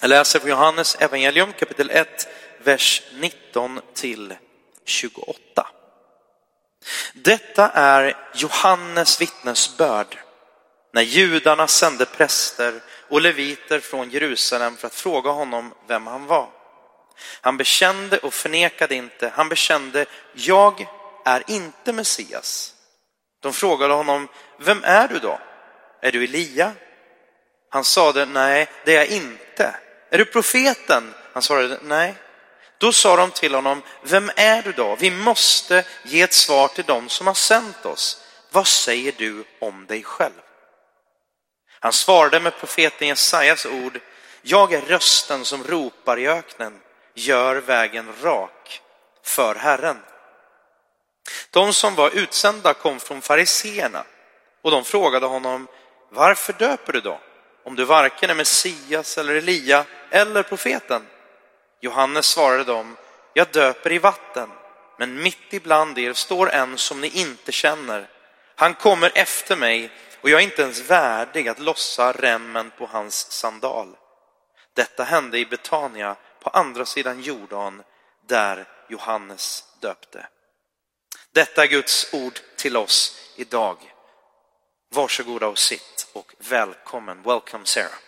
Jag läser från Johannes evangelium kapitel 1, vers 19 till 28. Detta är Johannes vittnesbörd när judarna sände präster och leviter från Jerusalem för att fråga honom vem han var. Han bekände och förnekade inte. Han bekände, jag är inte Messias. De frågade honom, vem är du då? Är du Elia? Han sade, nej, det är jag inte. Är du profeten? Han svarade, nej. Då sa de till honom, vem är du då? Vi måste ge ett svar till dem som har sänt oss. Vad säger du om dig själv? Han svarade med profeten Jesajas ord, jag är rösten som ropar i öknen, gör vägen rak för Herren. De som var utsända kom från fariseerna och de frågade honom, varför döper du då? Om du varken är Messias eller Elia eller profeten? Johannes svarade dem, jag döper i vatten, men mitt ibland er står en som ni inte känner. Han kommer efter mig och jag är inte ens värdig att lossa remmen på hans sandal. Detta hände i Betania på andra sidan Jordan där Johannes döpte. Detta är Guds ord till oss idag. Varsågoda och sitt och välkommen. Welcome Sarah.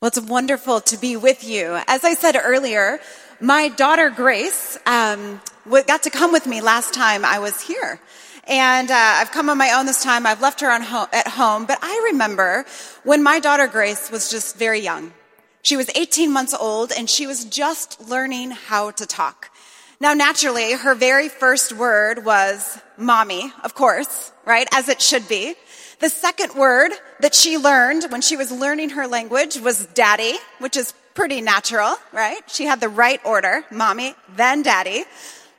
Well, it's wonderful to be with you. As I said earlier, my daughter Grace um, got to come with me last time I was here. And uh, I've come on my own this time. I've left her ho- at home. But I remember when my daughter Grace was just very young. She was 18 months old and she was just learning how to talk. Now, naturally, her very first word was mommy, of course, right? As it should be. The second word that she learned when she was learning her language was daddy, which is pretty natural, right? She had the right order, mommy, then daddy.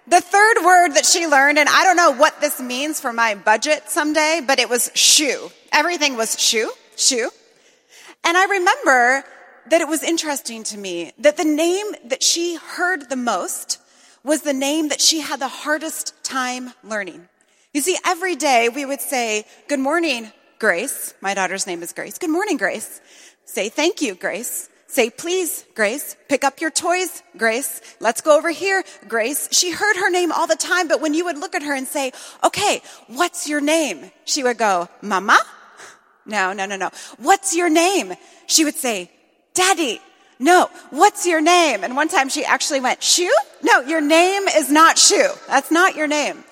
The third word that she learned, and I don't know what this means for my budget someday, but it was shoe. Everything was shoe, shoe. And I remember that it was interesting to me that the name that she heard the most was the name that she had the hardest time learning. You see, every day we would say, Good morning, Grace. My daughter's name is Grace. Good morning, Grace. Say thank you, Grace. Say please, Grace. Pick up your toys, Grace. Let's go over here, Grace. She heard her name all the time, but when you would look at her and say, Okay, what's your name? She would go, Mama? No, no, no, no. What's your name? She would say, Daddy. No, what's your name? And one time she actually went, Shoe? No, your name is not Shoe. That's not your name.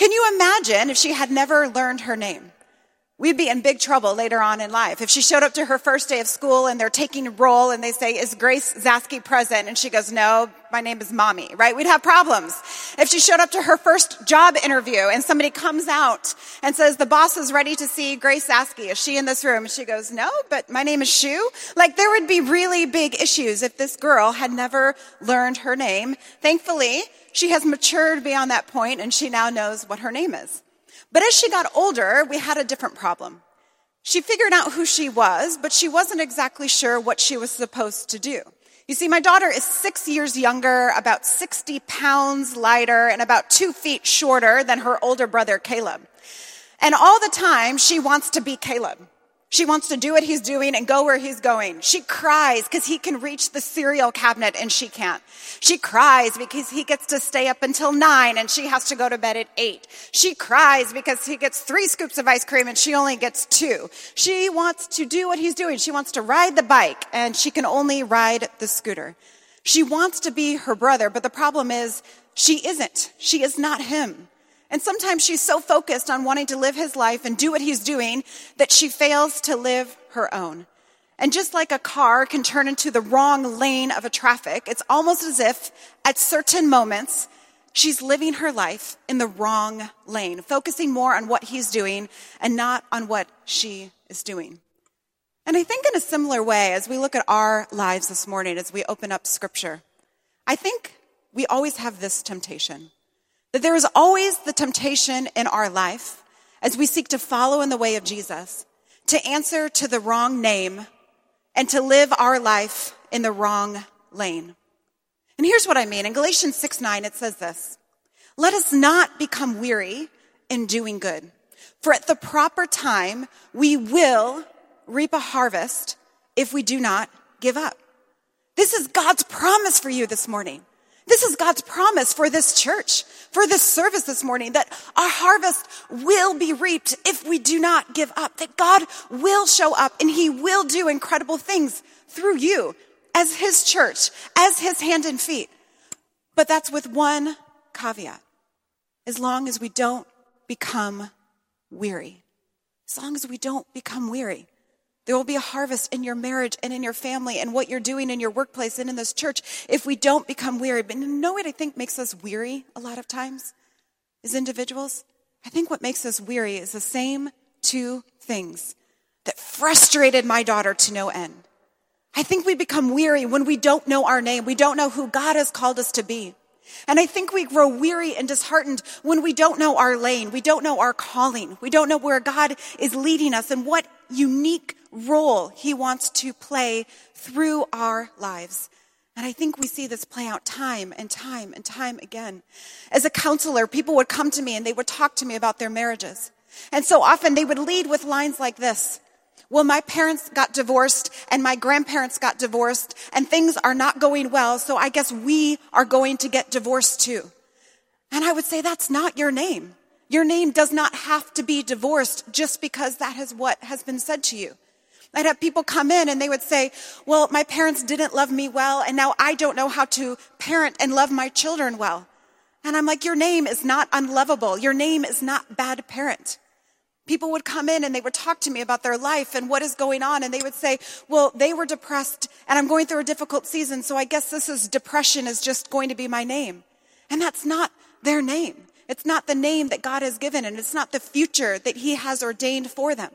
Can you imagine if she had never learned her name? We'd be in big trouble later on in life. If she showed up to her first day of school and they're taking roll and they say, is Grace Zasky present? And she goes, no, my name is mommy, right? We'd have problems. If she showed up to her first job interview and somebody comes out and says, the boss is ready to see Grace Zasky. Is she in this room? And she goes, no, but my name is Shoe. Like there would be really big issues if this girl had never learned her name. Thankfully, she has matured beyond that point and she now knows what her name is. But as she got older, we had a different problem. She figured out who she was, but she wasn't exactly sure what she was supposed to do. You see, my daughter is six years younger, about 60 pounds lighter, and about two feet shorter than her older brother, Caleb. And all the time, she wants to be Caleb. She wants to do what he's doing and go where he's going. She cries because he can reach the cereal cabinet and she can't. She cries because he gets to stay up until nine and she has to go to bed at eight. She cries because he gets three scoops of ice cream and she only gets two. She wants to do what he's doing. She wants to ride the bike and she can only ride the scooter. She wants to be her brother, but the problem is she isn't. She is not him. And sometimes she's so focused on wanting to live his life and do what he's doing that she fails to live her own. And just like a car can turn into the wrong lane of a traffic, it's almost as if at certain moments she's living her life in the wrong lane, focusing more on what he's doing and not on what she is doing. And I think in a similar way, as we look at our lives this morning, as we open up scripture, I think we always have this temptation that there is always the temptation in our life as we seek to follow in the way of Jesus to answer to the wrong name and to live our life in the wrong lane. And here's what I mean. In Galatians 6 9, it says this Let us not become weary in doing good, for at the proper time we will reap a harvest if we do not give up. This is God's promise for you this morning. This is God's promise for this church, for this service this morning, that our harvest will be reaped if we do not give up, that God will show up and he will do incredible things through you as his church, as his hand and feet. But that's with one caveat. As long as we don't become weary. As long as we don't become weary. There will be a harvest in your marriage and in your family and what you're doing in your workplace and in this church if we don't become weary. But you know what I think makes us weary a lot of times as individuals? I think what makes us weary is the same two things that frustrated my daughter to no end. I think we become weary when we don't know our name. We don't know who God has called us to be. And I think we grow weary and disheartened when we don't know our lane. We don't know our calling. We don't know where God is leading us and what unique role he wants to play through our lives. And I think we see this play out time and time and time again. As a counselor, people would come to me and they would talk to me about their marriages. And so often they would lead with lines like this. Well, my parents got divorced and my grandparents got divorced and things are not going well. So I guess we are going to get divorced too. And I would say that's not your name. Your name does not have to be divorced just because that is what has been said to you. I'd have people come in and they would say, well, my parents didn't love me well and now I don't know how to parent and love my children well. And I'm like, your name is not unlovable. Your name is not bad parent. People would come in and they would talk to me about their life and what is going on. And they would say, well, they were depressed and I'm going through a difficult season. So I guess this is depression is just going to be my name. And that's not their name. It's not the name that God has given and it's not the future that he has ordained for them.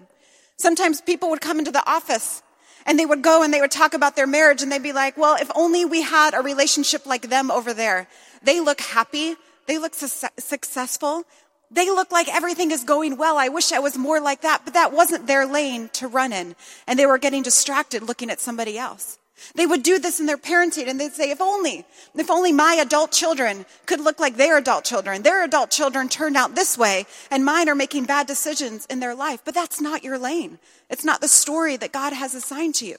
Sometimes people would come into the office and they would go and they would talk about their marriage and they'd be like, well, if only we had a relationship like them over there. They look happy. They look su- successful. They look like everything is going well. I wish I was more like that, but that wasn't their lane to run in. And they were getting distracted looking at somebody else. They would do this in their parenting and they'd say, if only, if only my adult children could look like their adult children. Their adult children turned out this way and mine are making bad decisions in their life. But that's not your lane. It's not the story that God has assigned to you.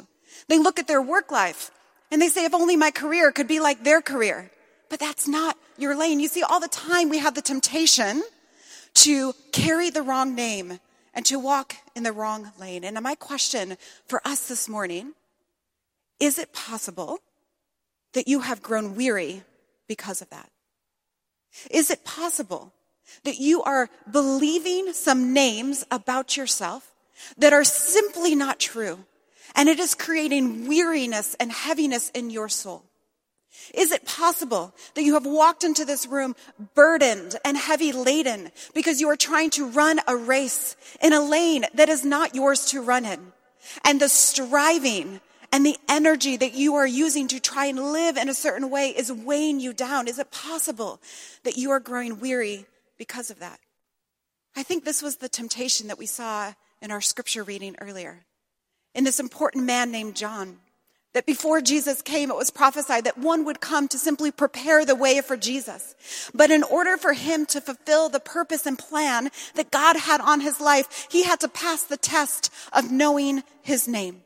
They look at their work life and they say, if only my career could be like their career. But that's not your lane. You see, all the time we have the temptation to carry the wrong name and to walk in the wrong lane. And my question for us this morning is it possible that you have grown weary because of that? Is it possible that you are believing some names about yourself that are simply not true? And it is creating weariness and heaviness in your soul. Is it possible that you have walked into this room burdened and heavy laden because you are trying to run a race in a lane that is not yours to run in? And the striving and the energy that you are using to try and live in a certain way is weighing you down. Is it possible that you are growing weary because of that? I think this was the temptation that we saw in our scripture reading earlier. In this important man named John, that before Jesus came, it was prophesied that one would come to simply prepare the way for Jesus. But in order for him to fulfill the purpose and plan that God had on his life, he had to pass the test of knowing his name.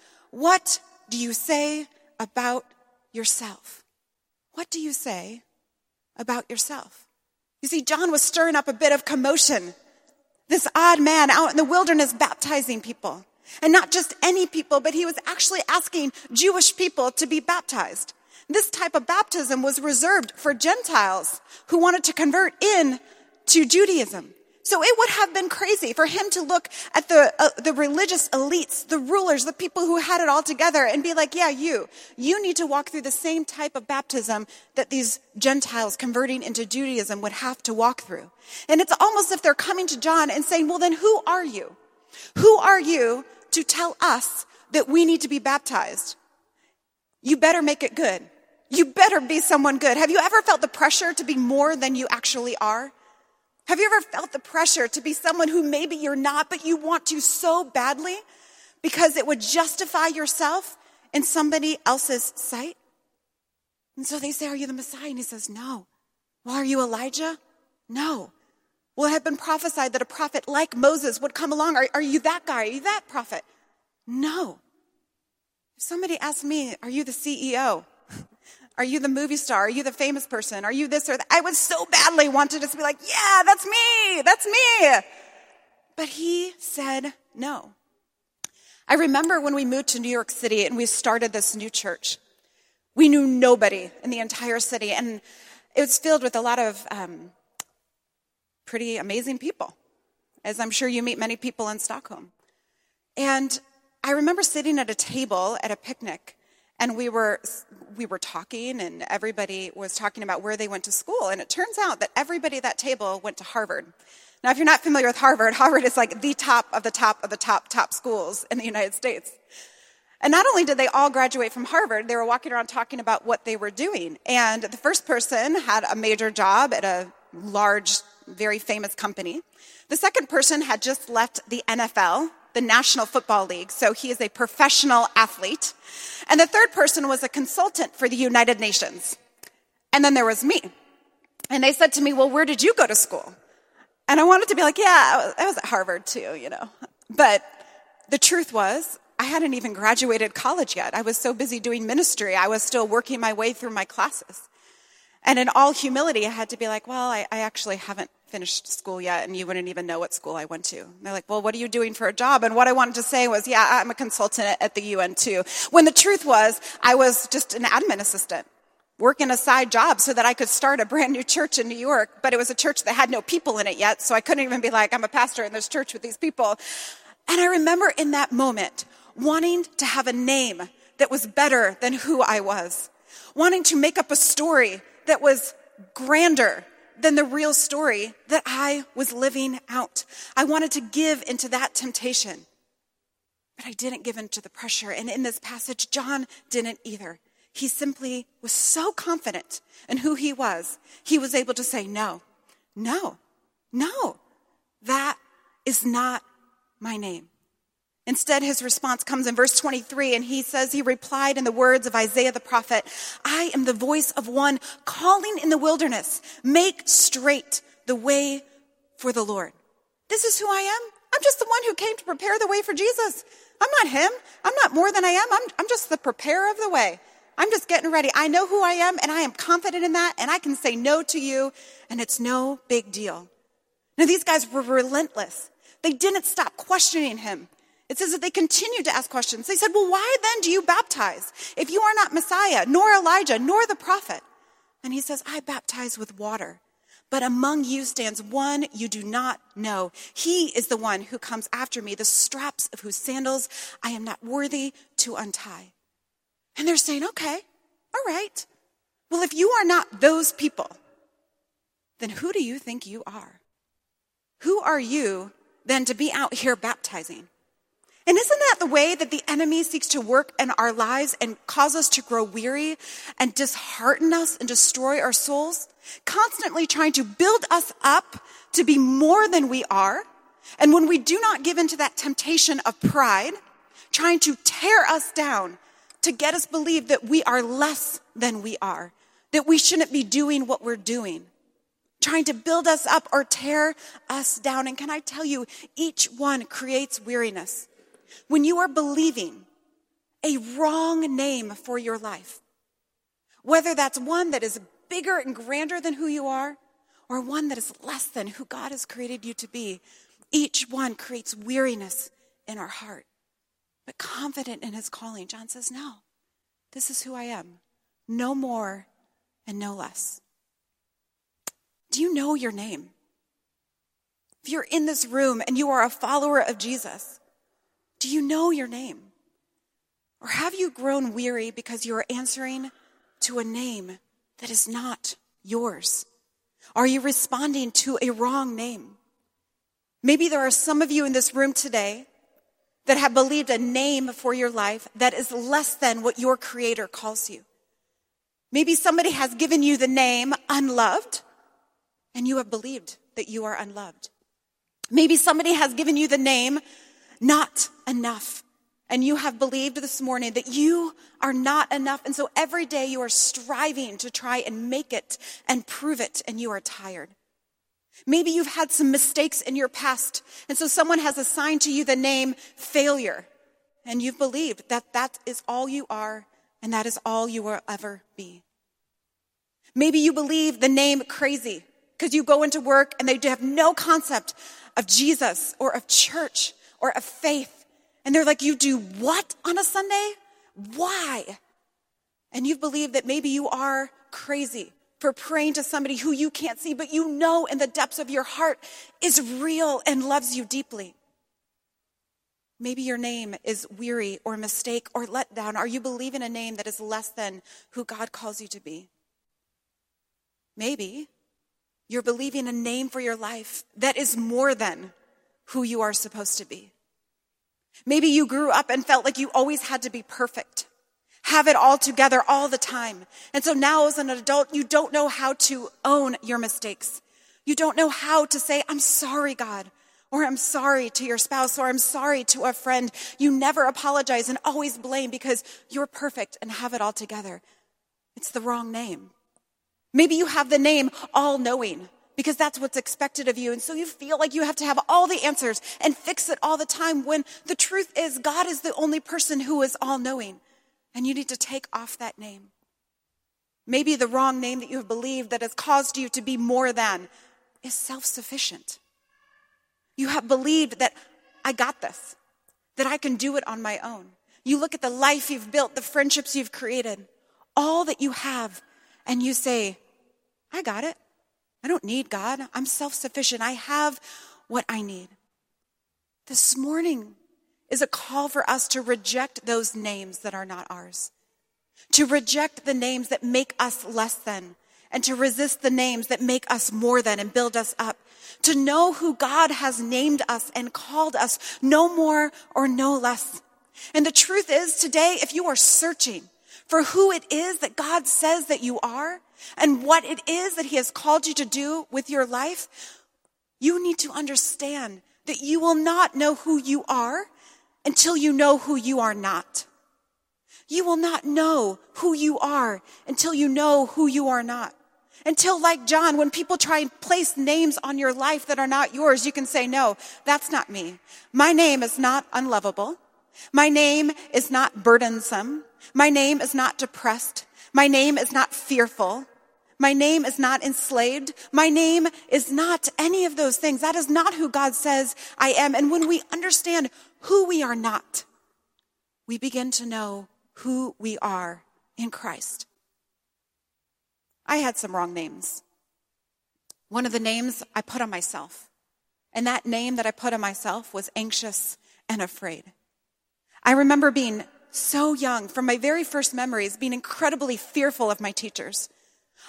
What do you say about yourself? What do you say about yourself? You see, John was stirring up a bit of commotion. This odd man out in the wilderness baptizing people. And not just any people, but he was actually asking Jewish people to be baptized. This type of baptism was reserved for Gentiles who wanted to convert in to Judaism. So it would have been crazy for him to look at the, uh, the religious elites, the rulers, the people who had it all together and be like, yeah, you, you need to walk through the same type of baptism that these Gentiles converting into Judaism would have to walk through. And it's almost as if they're coming to John and saying, well, then who are you? Who are you to tell us that we need to be baptized, you better make it good. You better be someone good. Have you ever felt the pressure to be more than you actually are? Have you ever felt the pressure to be someone who maybe you're not, but you want to so badly because it would justify yourself in somebody else's sight? And so they say, Are you the Messiah? And he says, No. Well, are you Elijah? No. Well, it had been prophesied that a prophet like Moses would come along. Are, are you that guy? Are you that prophet? No. If somebody asked me, Are you the CEO? Are you the movie star? Are you the famous person? Are you this or that? I would so badly want to just be like, Yeah, that's me. That's me. But he said no. I remember when we moved to New York City and we started this new church. We knew nobody in the entire city, and it was filled with a lot of um, pretty amazing people, as I'm sure you meet many people in Stockholm. And I remember sitting at a table at a picnic, and we were we were talking, and everybody was talking about where they went to school. And it turns out that everybody at that table went to Harvard. Now, if you're not familiar with Harvard, Harvard is like the top of the top of the top top schools in the United States. And not only did they all graduate from Harvard, they were walking around talking about what they were doing. And the first person had a major job at a large, very famous company. The second person had just left the NFL, the National Football League, so he is a professional athlete. And the third person was a consultant for the United Nations. And then there was me. And they said to me, Well, where did you go to school? And I wanted to be like, Yeah, I was at Harvard too, you know. But the truth was, I hadn't even graduated college yet. I was so busy doing ministry, I was still working my way through my classes. And in all humility, I had to be like, well, I, I, actually haven't finished school yet, and you wouldn't even know what school I went to. And they're like, well, what are you doing for a job? And what I wanted to say was, yeah, I'm a consultant at, at the UN too. When the truth was, I was just an admin assistant working a side job so that I could start a brand new church in New York, but it was a church that had no people in it yet, so I couldn't even be like, I'm a pastor in this church with these people. And I remember in that moment, wanting to have a name that was better than who I was, wanting to make up a story that was grander than the real story that I was living out. I wanted to give into that temptation, but I didn't give into the pressure. And in this passage, John didn't either. He simply was so confident in who he was, he was able to say, No, no, no, that is not my name. Instead, his response comes in verse 23, and he says, He replied in the words of Isaiah the prophet, I am the voice of one calling in the wilderness, make straight the way for the Lord. This is who I am. I'm just the one who came to prepare the way for Jesus. I'm not him. I'm not more than I am. I'm, I'm just the preparer of the way. I'm just getting ready. I know who I am, and I am confident in that, and I can say no to you, and it's no big deal. Now, these guys were relentless. They didn't stop questioning him. It says that they continued to ask questions. They said, Well, why then do you baptize if you are not Messiah, nor Elijah, nor the prophet? And he says, I baptize with water. But among you stands one you do not know. He is the one who comes after me, the straps of whose sandals I am not worthy to untie. And they're saying, okay, all right. Well, if you are not those people, then who do you think you are? Who are you then to be out here baptizing? And isn't that the way that the enemy seeks to work in our lives and cause us to grow weary and dishearten us and destroy our souls? Constantly trying to build us up to be more than we are. And when we do not give into that temptation of pride, trying to tear us down to get us believe that we are less than we are, that we shouldn't be doing what we're doing, trying to build us up or tear us down. And can I tell you, each one creates weariness when you are believing a wrong name for your life, whether that's one that is bigger and grander than who you are, or one that is less than who God has created you to be, each one creates weariness in our heart. But confident in his calling, John says, No, this is who I am. No more and no less. Do you know your name? If you're in this room and you are a follower of Jesus, do you know your name? Or have you grown weary because you are answering to a name that is not yours? Are you responding to a wrong name? Maybe there are some of you in this room today that have believed a name for your life that is less than what your creator calls you. Maybe somebody has given you the name unloved and you have believed that you are unloved. Maybe somebody has given you the name not enough and you have believed this morning that you are not enough. And so every day you are striving to try and make it and prove it and you are tired. Maybe you've had some mistakes in your past. And so someone has assigned to you the name failure. And you've believed that that is all you are and that is all you will ever be. Maybe you believe the name crazy because you go into work and they have no concept of Jesus or of church or of faith. And they're like, you do what on a Sunday? Why? And you believe that maybe you are crazy for praying to somebody who you can't see, but you know in the depths of your heart is real and loves you deeply. Maybe your name is weary or mistake or let down. Are you believing a name that is less than who God calls you to be? Maybe you're believing a name for your life that is more than who you are supposed to be. Maybe you grew up and felt like you always had to be perfect have it all together all the time. And so now as an adult, you don't know how to own your mistakes. You don't know how to say, I'm sorry, God, or I'm sorry to your spouse, or I'm sorry to a friend. You never apologize and always blame because you're perfect and have it all together. It's the wrong name. Maybe you have the name all knowing because that's what's expected of you. And so you feel like you have to have all the answers and fix it all the time when the truth is God is the only person who is all knowing. And you need to take off that name. Maybe the wrong name that you have believed that has caused you to be more than is self sufficient. You have believed that I got this, that I can do it on my own. You look at the life you've built, the friendships you've created, all that you have, and you say, I got it. I don't need God. I'm self sufficient. I have what I need. This morning, is a call for us to reject those names that are not ours, to reject the names that make us less than, and to resist the names that make us more than and build us up, to know who God has named us and called us, no more or no less. And the truth is today, if you are searching for who it is that God says that you are and what it is that he has called you to do with your life, you need to understand that you will not know who you are until you know who you are not. You will not know who you are until you know who you are not. Until, like John, when people try and place names on your life that are not yours, you can say, no, that's not me. My name is not unlovable. My name is not burdensome. My name is not depressed. My name is not fearful. My name is not enslaved. My name is not any of those things. That is not who God says I am. And when we understand who we are not, we begin to know who we are in Christ. I had some wrong names. One of the names I put on myself, and that name that I put on myself was anxious and afraid. I remember being so young, from my very first memories, being incredibly fearful of my teachers.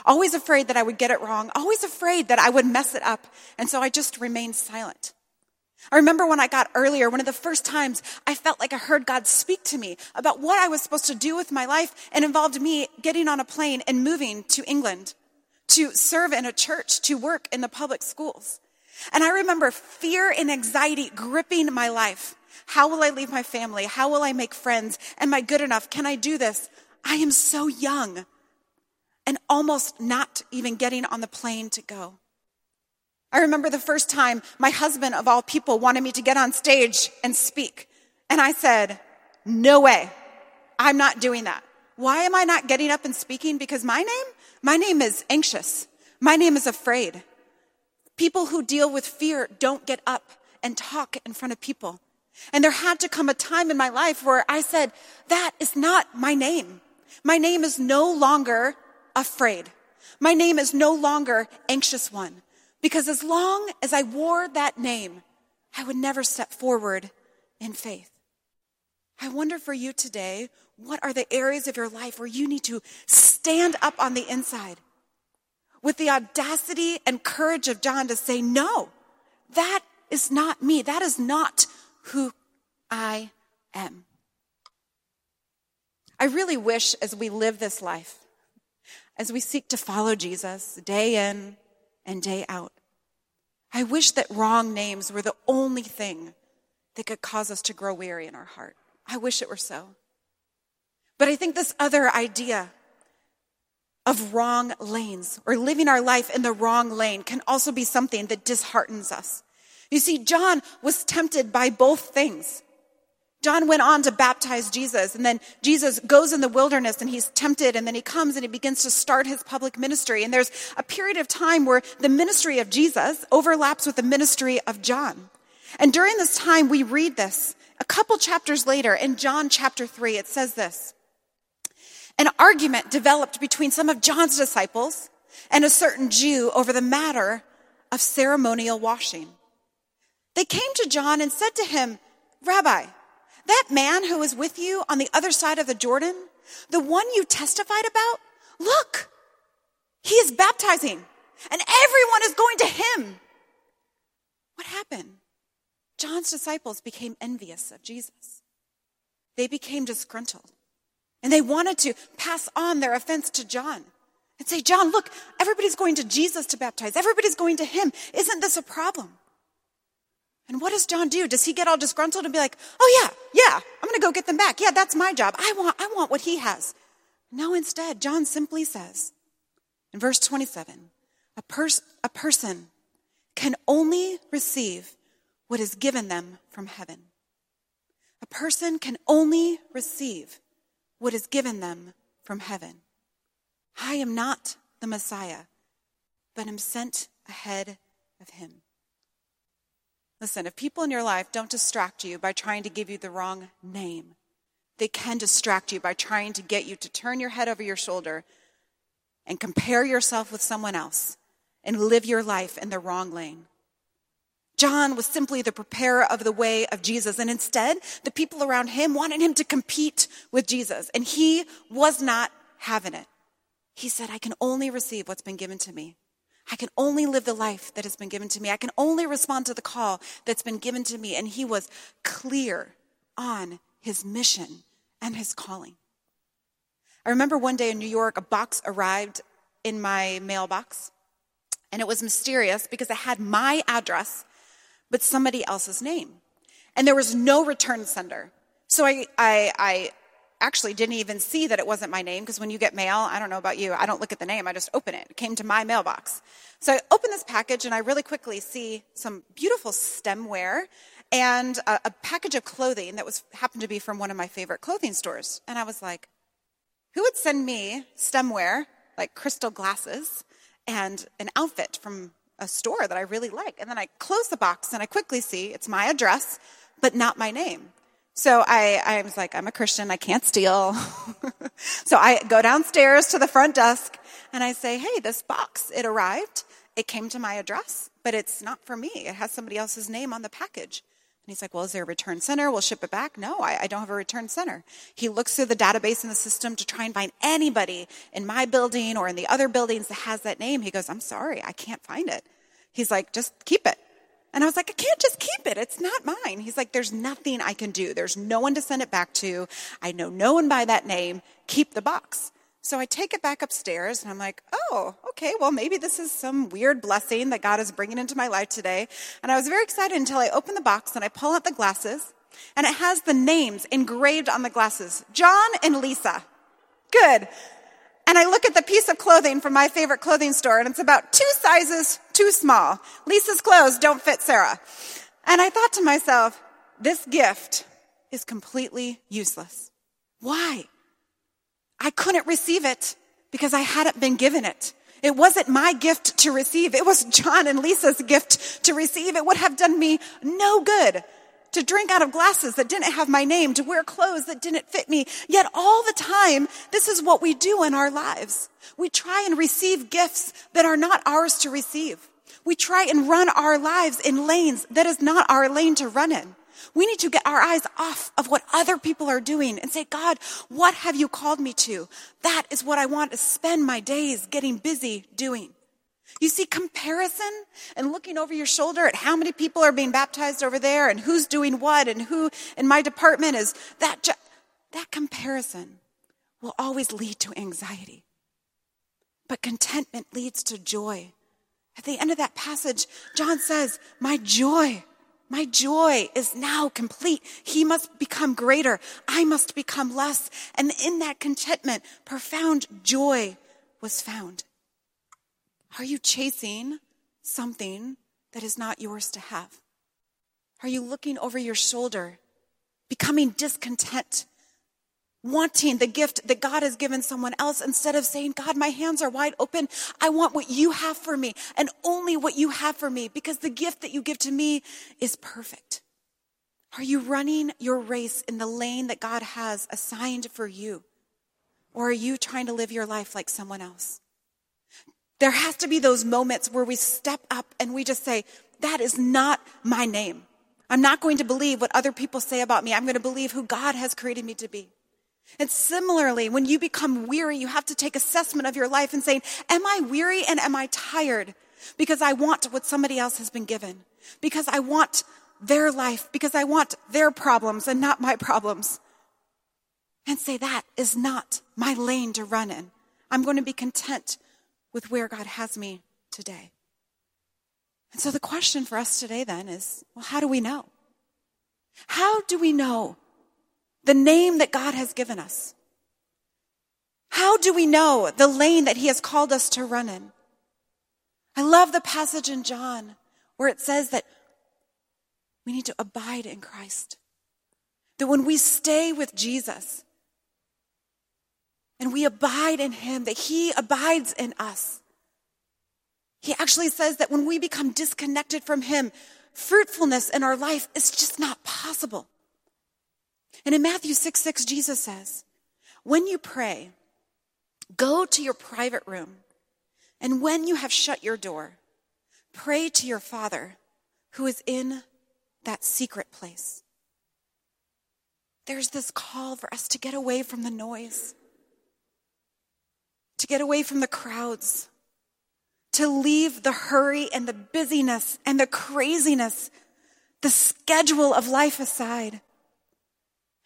Always afraid that I would get it wrong, always afraid that I would mess it up, and so I just remained silent. I remember when I got earlier, one of the first times I felt like I heard God speak to me about what I was supposed to do with my life and involved me getting on a plane and moving to England to serve in a church, to work in the public schools. And I remember fear and anxiety gripping my life. How will I leave my family? How will I make friends? Am I good enough? Can I do this? I am so young and almost not even getting on the plane to go. I remember the first time my husband, of all people, wanted me to get on stage and speak. And I said, No way. I'm not doing that. Why am I not getting up and speaking? Because my name, my name is anxious. My name is afraid. People who deal with fear don't get up and talk in front of people. And there had to come a time in my life where I said, That is not my name. My name is no longer afraid. My name is no longer anxious one. Because as long as I wore that name, I would never step forward in faith. I wonder for you today, what are the areas of your life where you need to stand up on the inside with the audacity and courage of John to say, no, that is not me. That is not who I am. I really wish as we live this life, as we seek to follow Jesus day in and day out, I wish that wrong names were the only thing that could cause us to grow weary in our heart. I wish it were so. But I think this other idea of wrong lanes or living our life in the wrong lane can also be something that disheartens us. You see, John was tempted by both things. John went on to baptize Jesus, and then Jesus goes in the wilderness and he's tempted, and then he comes and he begins to start his public ministry. And there's a period of time where the ministry of Jesus overlaps with the ministry of John. And during this time, we read this. A couple chapters later, in John chapter 3, it says this An argument developed between some of John's disciples and a certain Jew over the matter of ceremonial washing. They came to John and said to him, Rabbi, that man who was with you on the other side of the Jordan, the one you testified about, look, he is baptizing and everyone is going to him. What happened? John's disciples became envious of Jesus. They became disgruntled and they wanted to pass on their offense to John and say, John, look, everybody's going to Jesus to baptize. Everybody's going to him. Isn't this a problem? And what does John do? Does he get all disgruntled and be like, "Oh yeah, yeah, I'm going to go get them back. Yeah, that's my job. I want I want what he has." No, instead, John simply says in verse 27, a, pers- a person can only receive what is given them from heaven. A person can only receive what is given them from heaven. I am not the Messiah, but am sent ahead of him. Listen, if people in your life don't distract you by trying to give you the wrong name, they can distract you by trying to get you to turn your head over your shoulder and compare yourself with someone else and live your life in the wrong lane. John was simply the preparer of the way of Jesus, and instead, the people around him wanted him to compete with Jesus, and he was not having it. He said, I can only receive what's been given to me. I can only live the life that has been given to me. I can only respond to the call that's been given to me. And he was clear on his mission and his calling. I remember one day in New York, a box arrived in my mailbox, and it was mysterious because it had my address, but somebody else's name. And there was no return sender. So I, I, I actually didn't even see that it wasn't my name because when you get mail, I don't know about you, I don't look at the name, I just open it. It came to my mailbox. So I open this package and I really quickly see some beautiful stemware and a, a package of clothing that was happened to be from one of my favorite clothing stores. And I was like, who would send me stemware, like crystal glasses, and an outfit from a store that I really like? And then I close the box and I quickly see it's my address, but not my name. So I, I was like, I'm a Christian, I can't steal. so I go downstairs to the front desk and I say, hey, this box, it arrived. It came to my address, but it's not for me. It has somebody else's name on the package. And he's like, well, is there a return center? We'll ship it back. No, I, I, don't have a return center. He looks through the database in the system to try and find anybody in my building or in the other buildings that has that name. He goes, I'm sorry, I can't find it. He's like, just keep it. And I was like, I can't just keep it. It's not mine. He's like, there's nothing I can do. There's no one to send it back to. I know no one by that name. Keep the box. So I take it back upstairs and I'm like, oh, okay, well, maybe this is some weird blessing that God is bringing into my life today. And I was very excited until I open the box and I pull out the glasses and it has the names engraved on the glasses John and Lisa. Good. And I look at the piece of clothing from my favorite clothing store, and it's about two sizes too small. Lisa's clothes don't fit Sarah. And I thought to myself, this gift is completely useless. Why? I couldn't receive it because I hadn't been given it. It wasn't my gift to receive. It was John and Lisa's gift to receive. It would have done me no good to drink out of glasses that didn't have my name, to wear clothes that didn't fit me. Yet all the time, this is what we do in our lives. We try and receive gifts that are not ours to receive. We try and run our lives in lanes that is not our lane to run in. We need to get our eyes off of what other people are doing and say, God, what have you called me to? That is what I want to spend my days getting busy doing. You see comparison and looking over your shoulder at how many people are being baptized over there and who's doing what and who in my department is that. Ju- that comparison will always lead to anxiety. But contentment leads to joy. At the end of that passage, John says, My joy, my joy is now complete. He must become greater. I must become less. And in that contentment, profound joy was found. Are you chasing something that is not yours to have? Are you looking over your shoulder, becoming discontent wanting the gift that God has given someone else instead of saying, God, my hands are wide open. I want what you have for me and only what you have for me because the gift that you give to me is perfect. Are you running your race in the lane that God has assigned for you? Or are you trying to live your life like someone else? There has to be those moments where we step up and we just say, that is not my name. I'm not going to believe what other people say about me. I'm going to believe who God has created me to be. And similarly, when you become weary, you have to take assessment of your life and saying, am I weary and am I tired? Because I want what somebody else has been given. Because I want their life. Because I want their problems and not my problems. And say that is not my lane to run in. I'm going to be content with where God has me today. And so the question for us today then is, well, how do we know? How do we know the name that God has given us? How do we know the lane that He has called us to run in? I love the passage in John where it says that we need to abide in Christ. That when we stay with Jesus and we abide in Him, that He abides in us. He actually says that when we become disconnected from Him, fruitfulness in our life is just not possible. And in Matthew 6 6, Jesus says, When you pray, go to your private room, and when you have shut your door, pray to your Father who is in that secret place. There's this call for us to get away from the noise, to get away from the crowds, to leave the hurry and the busyness and the craziness, the schedule of life aside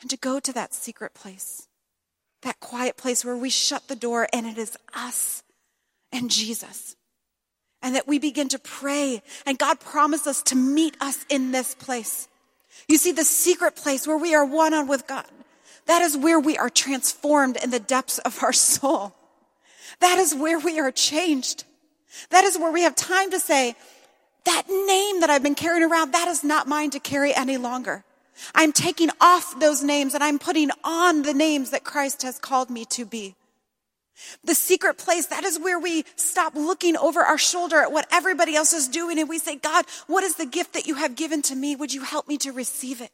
and to go to that secret place, that quiet place where we shut the door and it is us and Jesus. And that we begin to pray and God promised us to meet us in this place. You see, the secret place where we are one on with God, that is where we are transformed in the depths of our soul. That is where we are changed. That is where we have time to say, that name that I've been carrying around, that is not mine to carry any longer. I'm taking off those names and I'm putting on the names that Christ has called me to be. The secret place, that is where we stop looking over our shoulder at what everybody else is doing and we say, God, what is the gift that you have given to me? Would you help me to receive it?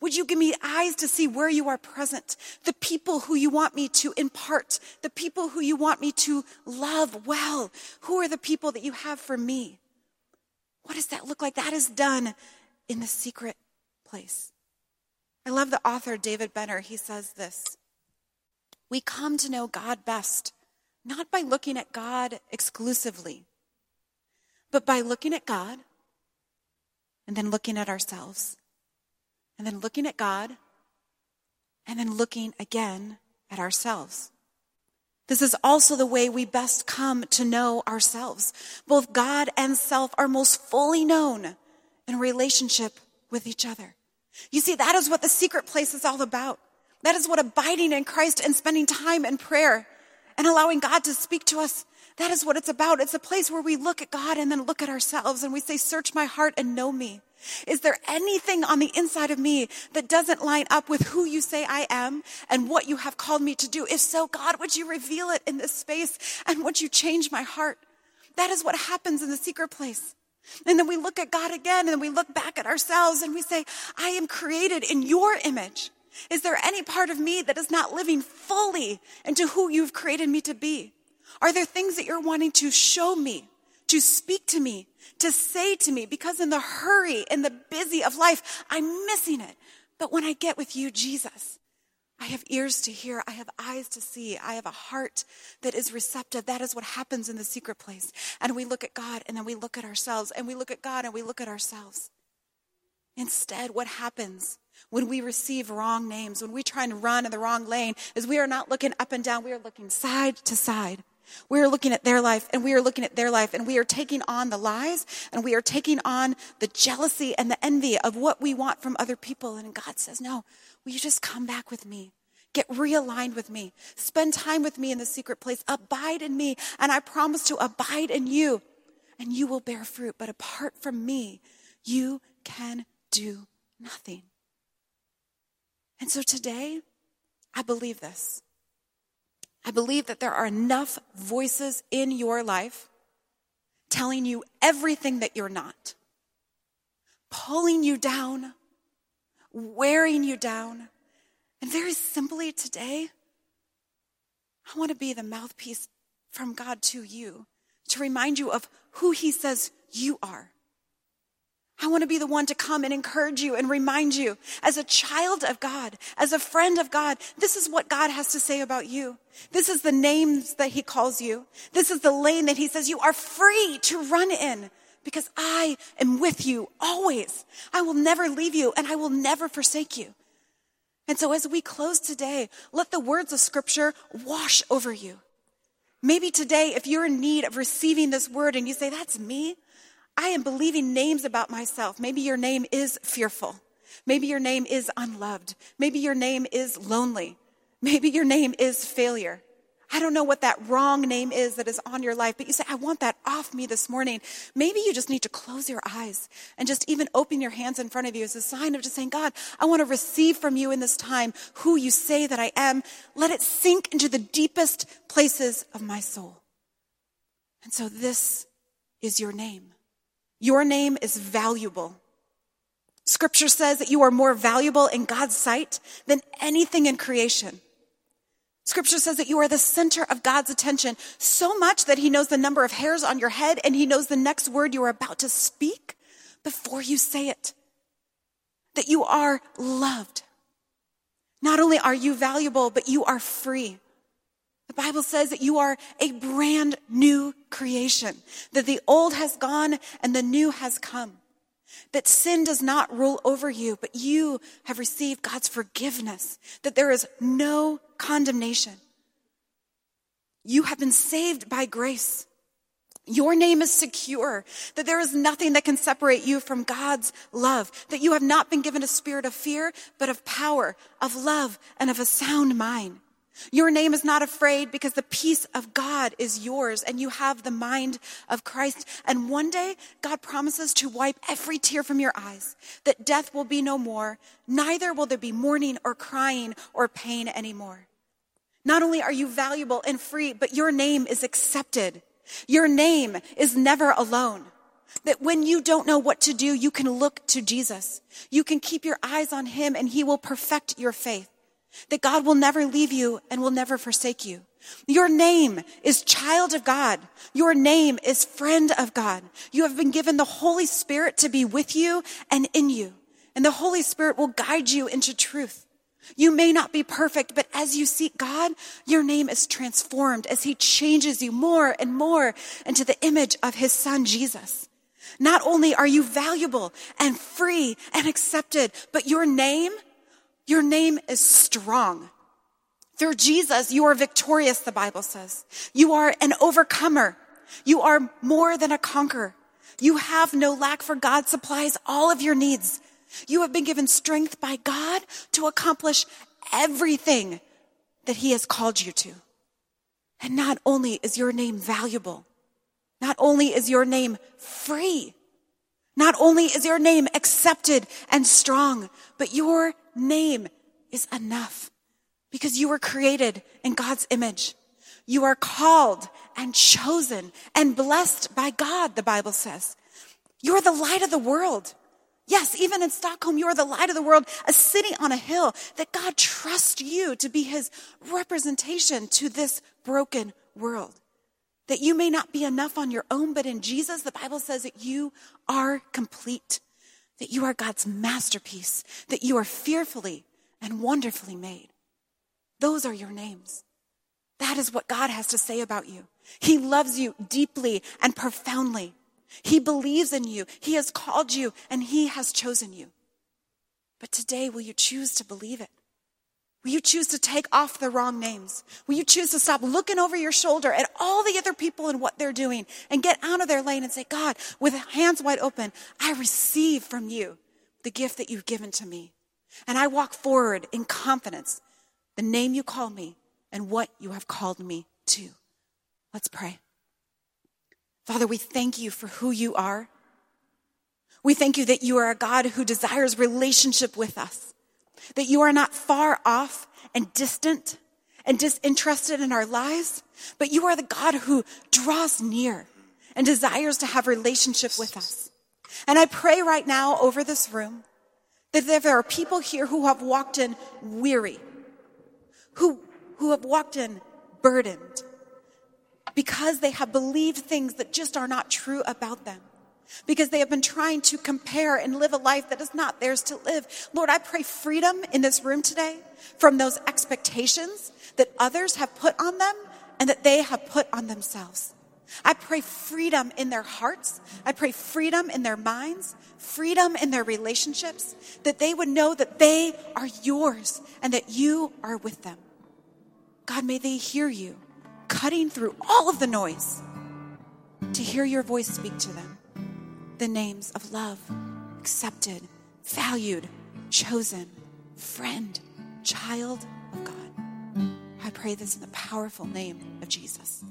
Would you give me eyes to see where you are present? The people who you want me to impart, the people who you want me to love well. Who are the people that you have for me? What does that look like? That is done in the secret place. I love the author David Benner. He says this We come to know God best, not by looking at God exclusively, but by looking at God and then looking at ourselves, and then looking at God and then looking again at ourselves. This is also the way we best come to know ourselves. Both God and self are most fully known in relationship with each other. You see, that is what the secret place is all about. That is what abiding in Christ and spending time in prayer and allowing God to speak to us. That is what it's about. It's a place where we look at God and then look at ourselves and we say, search my heart and know me. Is there anything on the inside of me that doesn't line up with who you say I am and what you have called me to do? If so, God, would you reveal it in this space and would you change my heart? That is what happens in the secret place. And then we look at God again and we look back at ourselves and we say, I am created in your image. Is there any part of me that is not living fully into who you've created me to be? Are there things that you're wanting to show me, to speak to me, to say to me? Because in the hurry, in the busy of life, I'm missing it. But when I get with you, Jesus, I have ears to hear. I have eyes to see. I have a heart that is receptive. That is what happens in the secret place. And we look at God and then we look at ourselves and we look at God and we look at ourselves. Instead, what happens when we receive wrong names, when we try and run in the wrong lane, is we are not looking up and down. We are looking side to side. We are looking at their life and we are looking at their life and we are taking on the lies and we are taking on the jealousy and the envy of what we want from other people. And God says, no, will you just come back with me? Get realigned with me. Spend time with me in the secret place. Abide in me. And I promise to abide in you and you will bear fruit. But apart from me, you can do nothing. And so today, I believe this. I believe that there are enough voices in your life telling you everything that you're not, pulling you down, wearing you down. And very simply today, I want to be the mouthpiece from God to you to remind you of who He says you are. I want to be the one to come and encourage you and remind you as a child of God, as a friend of God, this is what God has to say about you. This is the names that he calls you. This is the lane that he says you are free to run in because I am with you always. I will never leave you and I will never forsake you. And so as we close today, let the words of scripture wash over you. Maybe today, if you're in need of receiving this word and you say, that's me, I am believing names about myself. Maybe your name is fearful. Maybe your name is unloved. Maybe your name is lonely. Maybe your name is failure. I don't know what that wrong name is that is on your life, but you say, I want that off me this morning. Maybe you just need to close your eyes and just even open your hands in front of you as a sign of just saying, God, I want to receive from you in this time who you say that I am. Let it sink into the deepest places of my soul. And so this is your name. Your name is valuable. Scripture says that you are more valuable in God's sight than anything in creation. Scripture says that you are the center of God's attention so much that he knows the number of hairs on your head and he knows the next word you are about to speak before you say it. That you are loved. Not only are you valuable, but you are free. The Bible says that you are a brand new creation, that the old has gone and the new has come, that sin does not rule over you, but you have received God's forgiveness, that there is no condemnation. You have been saved by grace. Your name is secure, that there is nothing that can separate you from God's love, that you have not been given a spirit of fear, but of power, of love, and of a sound mind. Your name is not afraid because the peace of God is yours and you have the mind of Christ. And one day, God promises to wipe every tear from your eyes, that death will be no more. Neither will there be mourning or crying or pain anymore. Not only are you valuable and free, but your name is accepted. Your name is never alone. That when you don't know what to do, you can look to Jesus. You can keep your eyes on him and he will perfect your faith that God will never leave you and will never forsake you. Your name is child of God. Your name is friend of God. You have been given the Holy Spirit to be with you and in you. And the Holy Spirit will guide you into truth. You may not be perfect, but as you seek God, your name is transformed as he changes you more and more into the image of his son, Jesus. Not only are you valuable and free and accepted, but your name your name is strong. Through Jesus, you are victorious, the Bible says. You are an overcomer. You are more than a conqueror. You have no lack for God supplies all of your needs. You have been given strength by God to accomplish everything that he has called you to. And not only is your name valuable, not only is your name free, not only is your name accepted and strong, but your name is enough because you were created in God's image. You are called and chosen and blessed by God, the Bible says. You're the light of the world. Yes, even in Stockholm, you are the light of the world, a city on a hill that God trusts you to be his representation to this broken world. That you may not be enough on your own, but in Jesus, the Bible says that you are complete that you are God's masterpiece, that you are fearfully and wonderfully made. Those are your names. That is what God has to say about you. He loves you deeply and profoundly. He believes in you. He has called you and he has chosen you. But today, will you choose to believe it? Will you choose to take off the wrong names? Will you choose to stop looking over your shoulder at all the other people and what they're doing and get out of their lane and say, God, with hands wide open, I receive from you the gift that you've given to me. And I walk forward in confidence, the name you call me and what you have called me to. Let's pray. Father, we thank you for who you are. We thank you that you are a God who desires relationship with us that you are not far off and distant and disinterested in our lives, but you are the God who draws near and desires to have relationship with us. And I pray right now over this room that there are people here who have walked in weary, who, who have walked in burdened, because they have believed things that just are not true about them because they have been trying to compare and live a life that is not theirs to live. Lord, I pray freedom in this room today from those expectations that others have put on them and that they have put on themselves. I pray freedom in their hearts. I pray freedom in their minds, freedom in their relationships, that they would know that they are yours and that you are with them. God, may they hear you cutting through all of the noise to hear your voice speak to them the names of love, accepted, valued, chosen, friend, child of God. I pray this in the powerful name of Jesus.